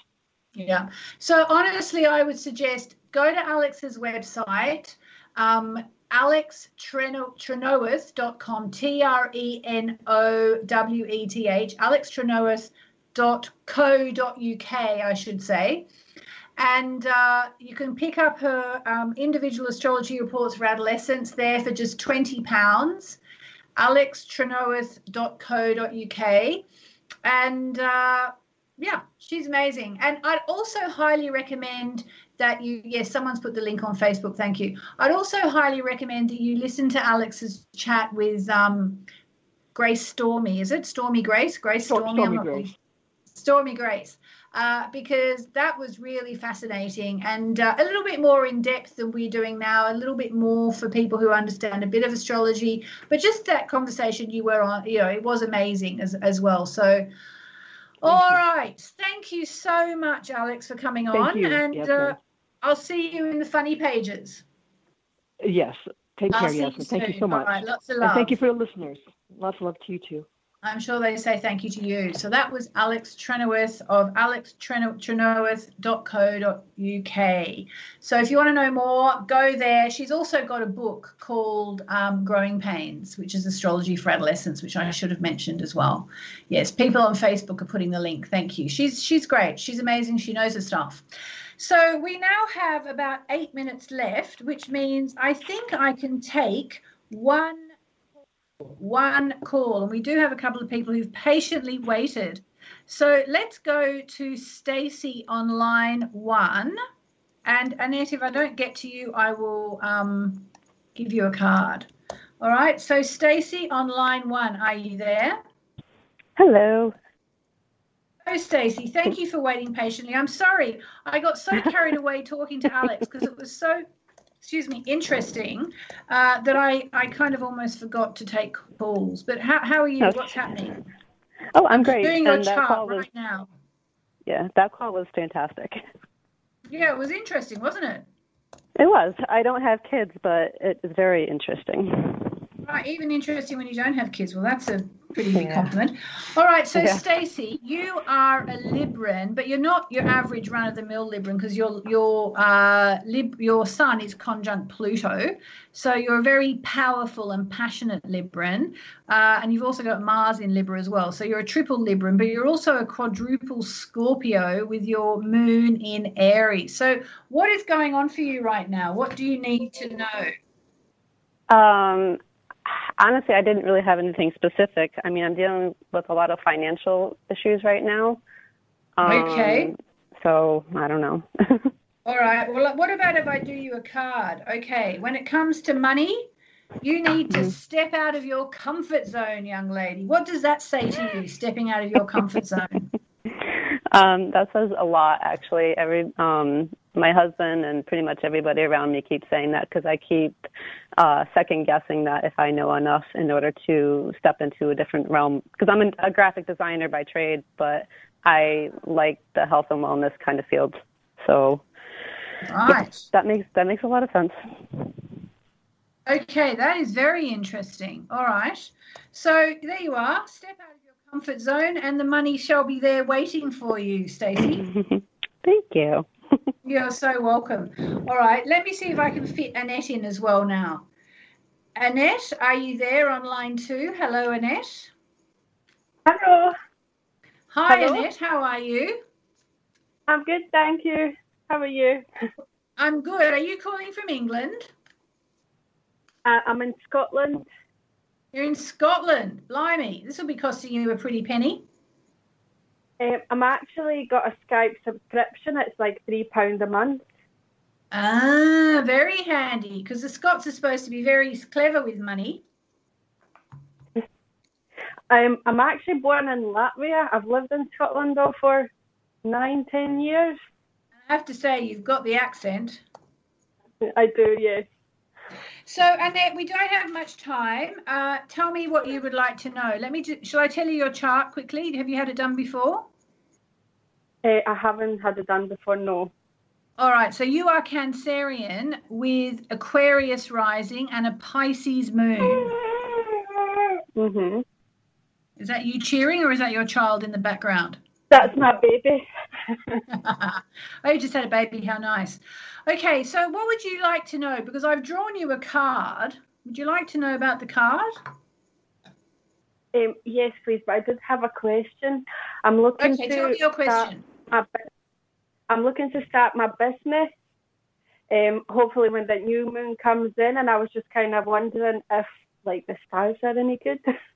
Speaker 3: Yeah. So honestly, I would suggest go to Alex's website, um, alextrenoweth.com, T R E N O W E T H, alextrenoweth.co.uk, I should say. And uh, you can pick up her um, individual astrology reports for adolescents there for just £20, alextrenoweth.co.uk. And uh, yeah, she's amazing. And I'd also highly recommend that you, yes, someone's put the link on Facebook. Thank you. I'd also highly recommend that you listen to Alex's chat with um, Grace Stormy. Is it Stormy Grace? Grace
Speaker 4: Stor-
Speaker 3: Stormy.
Speaker 4: Stormy Grace.
Speaker 3: Stormy Grace. Uh, because that was really fascinating and uh, a little bit more in depth than we're doing now, a little bit more for people who understand a bit of astrology. But just that conversation you were on, you know, it was amazing as, as well. So, all right, Thank you so much, Alex, for coming
Speaker 4: Thank
Speaker 3: on.
Speaker 4: you,
Speaker 3: And uh, I'll see you in the funny pages.
Speaker 4: Yes. Take care, Yasmin. Thank you so much.
Speaker 3: All right, lots of
Speaker 4: And
Speaker 3: love.
Speaker 4: thank you for your listeners. Lots of love to you too.
Speaker 3: I'm sure they say thank you to you. So that was Alex Trenoweth of alextrenoweth.co.uk. So if you want to know more, go there. She's also got a book called um, Growing Pains, which is astrology for adolescents, which I should have mentioned as well. Yes, people on Facebook are putting the link. Thank you. She's she's great. She's amazing. She knows her stuff. So we now have about eight minutes left, which means I think I can take one one call, and we do have a couple of people who've patiently waited. So let's go to Stacy on line one. And Annette, if I don't get to you, I will um, give you a card. All right. So Stacy on line one, are you there?
Speaker 6: Hello.
Speaker 3: Oh, Stacey, thank you for waiting patiently. I'm sorry, I got so carried away talking to Alex because it was so, excuse me, interesting uh, that I, I kind of almost forgot to take calls. But how, how are you?
Speaker 6: Okay.
Speaker 3: What's happening?
Speaker 6: Oh, I'm great.
Speaker 3: Doing your
Speaker 6: and that
Speaker 3: chart
Speaker 6: call was
Speaker 3: right now.
Speaker 6: yeah, that call was fantastic.
Speaker 3: Yeah, it was interesting, wasn't it?
Speaker 6: It was. I don't have kids, but it is very interesting.
Speaker 3: Right, even interesting when you don't have kids. Well, that's a pretty big
Speaker 6: Yeah.
Speaker 3: compliment. All right, so
Speaker 6: Yeah.
Speaker 3: Stacey, you are a Libran, but you're not your average run-of-the-mill Libran because your your uh, lib your sun is conjunct Pluto, so you're a very powerful and passionate Libran, uh, and you've also got Mars in Libra as well. So you're a triple Libran, but you're also a quadruple Scorpio with your Moon in Aries. So what is going on for you right now? What do you need to know?
Speaker 6: Um, honestly, I didn't really have anything specific. I mean, I'm dealing with a lot of financial issues right now. Um,
Speaker 3: Okay.
Speaker 6: So I don't know.
Speaker 3: All right. Well, what about if I do you a card? Okay. When it comes to money, you need to step out of your comfort zone, young lady. What does that say to you, stepping out of your comfort zone?
Speaker 6: um, that says a lot, actually. Every um, my husband and pretty much everybody around me keeps saying that because I keep uh, second guessing that if I know enough in order to step into a different realm. Because I'm a, graphic designer by trade, but I like the health and wellness kind of field. So
Speaker 3: Right.
Speaker 6: that makes that makes a lot of sense.
Speaker 3: Okay, that is very interesting. All right. So there you are. Step out of your comfort zone and the money shall be there waiting for you, Stacey.
Speaker 6: Thank you.
Speaker 3: You're so welcome. All right, let me see if I can fit Annette in as well now. Annette, are you there on line two? Hello, Annette.
Speaker 7: Hello.
Speaker 3: Hi,
Speaker 7: Hello.
Speaker 3: Annette. How are you?
Speaker 7: I'm good, thank you. How are you?
Speaker 3: I'm good. Are you calling from England?
Speaker 7: Uh, I'm in Scotland.
Speaker 3: You're in Scotland. Blimey, this will be costing you a pretty penny.
Speaker 7: Um, I'm actually got a Skype subscription. It's like three pound a month.
Speaker 3: Ah, very handy because the Scots are supposed to be very clever with money.
Speaker 7: Um, I'm actually born in Latvia. I've lived in Scotland though for nine, ten years.
Speaker 3: I have to say, you've got the accent.
Speaker 7: I do, yes.
Speaker 3: So, Annette, we don't have much time. Uh, tell me what you would like to know. Let me. Do, shall I tell you your chart quickly? Have you had it done before?
Speaker 7: Uh, I haven't had it done before, no.
Speaker 3: All right. So you are Cancerian with Aquarius rising and a Pisces moon.
Speaker 7: Mhm.
Speaker 3: Is that you cheering, or is that your child in the background?
Speaker 7: That's my baby.
Speaker 3: oh, you just had a baby. How nice. Okay, so what would you like to know? Because I've drawn you a card. Would you like to know about the card?
Speaker 7: Um, yes, please. But I did have a question. I'm looking
Speaker 3: Okay,
Speaker 7: to
Speaker 3: tell me your
Speaker 7: start
Speaker 3: question.
Speaker 7: my I'm looking to start my business. Um, hopefully when the new moon comes in, and I was just kind of wondering if like the stars are any good.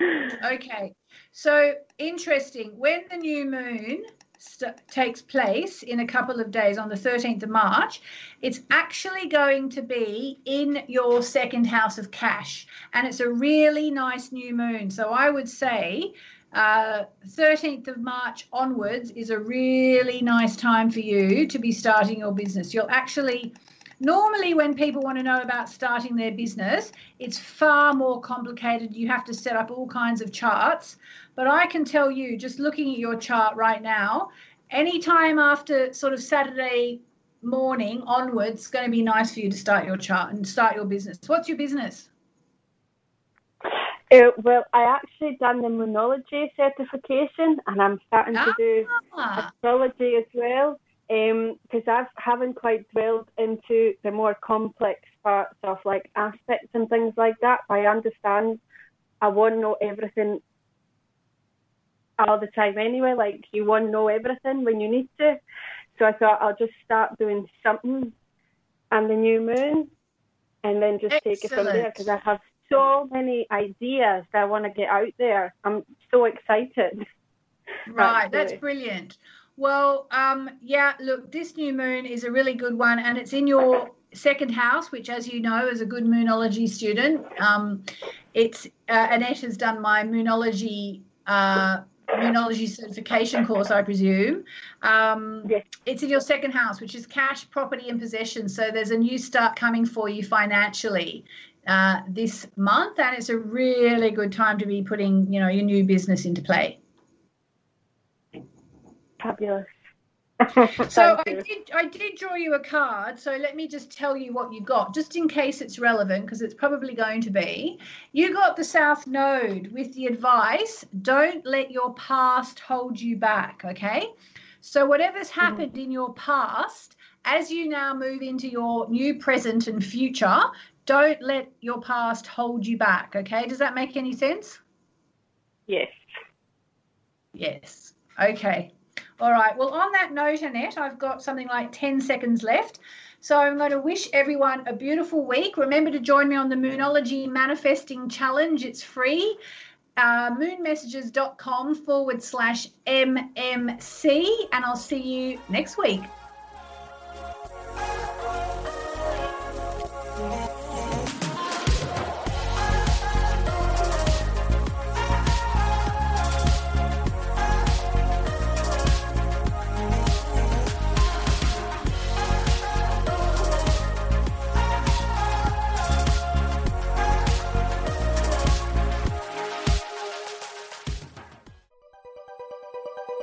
Speaker 3: Okay, so interesting. When the new moon st- takes place in a couple of days on the 13th of March, it's actually going to be in your second house of cash. And it's a really nice new moon. So I would say uh, 13th of March onwards is a really nice time for you to be starting your business. You'll actually. Normally, when people want to know about starting their business, it's far more complicated. You have to set up all kinds of charts. But I can tell you, just looking at your chart right now, anytime after sort of Saturday morning onwards, it's going to be nice for you to start your chart and start your business. What's your business?
Speaker 7: Uh, well, I actually done the Moonology certification, and I'm starting to do
Speaker 3: Ah,
Speaker 7: astrology as well. Um, because I haven't quite dwelled into the more complex parts of like aspects and things like that. I understand. I won't know everything all the time anyway. Like you want to know everything when you need to. So I thought I'll just start doing something on the new moon, and then just take it from there. Because I have so many ideas that I want to get out there. I'm so excited.
Speaker 3: right, that's brilliant. Well, um, yeah, look, this new moon is a really good one, and it's in your second house, which, as you know, as a good moonology student, um, it's uh, Annette has done my moonology. Uh, Moonology certification course, I presume. Um,
Speaker 7: Yes.
Speaker 3: It's in your second house, which is cash, property, and possession. So there's a new start coming for you financially uh, this month, and it's a really good time to be putting, you know, your new business into play.
Speaker 7: Fabulous.
Speaker 3: So I did I did draw you a card. So let me just tell you what you got, just in case it's relevant, because it's probably going to be. You got the South Node with the advice: don't let your past hold you back. Okay. So whatever's mm-hmm. happened in your past, as you now move into your new present and future, don't let your past hold you back. Okay. Does that make any sense?
Speaker 7: Yes.
Speaker 3: Yes. Okay. All right. Well, on that note, Annette, I've got something like 10 seconds left. So I'm going to wish everyone a beautiful week. Remember to join me on the Moonology Manifesting Challenge. It's free. Uh, moonmessages.com forward slash MMC. And I'll see you next week.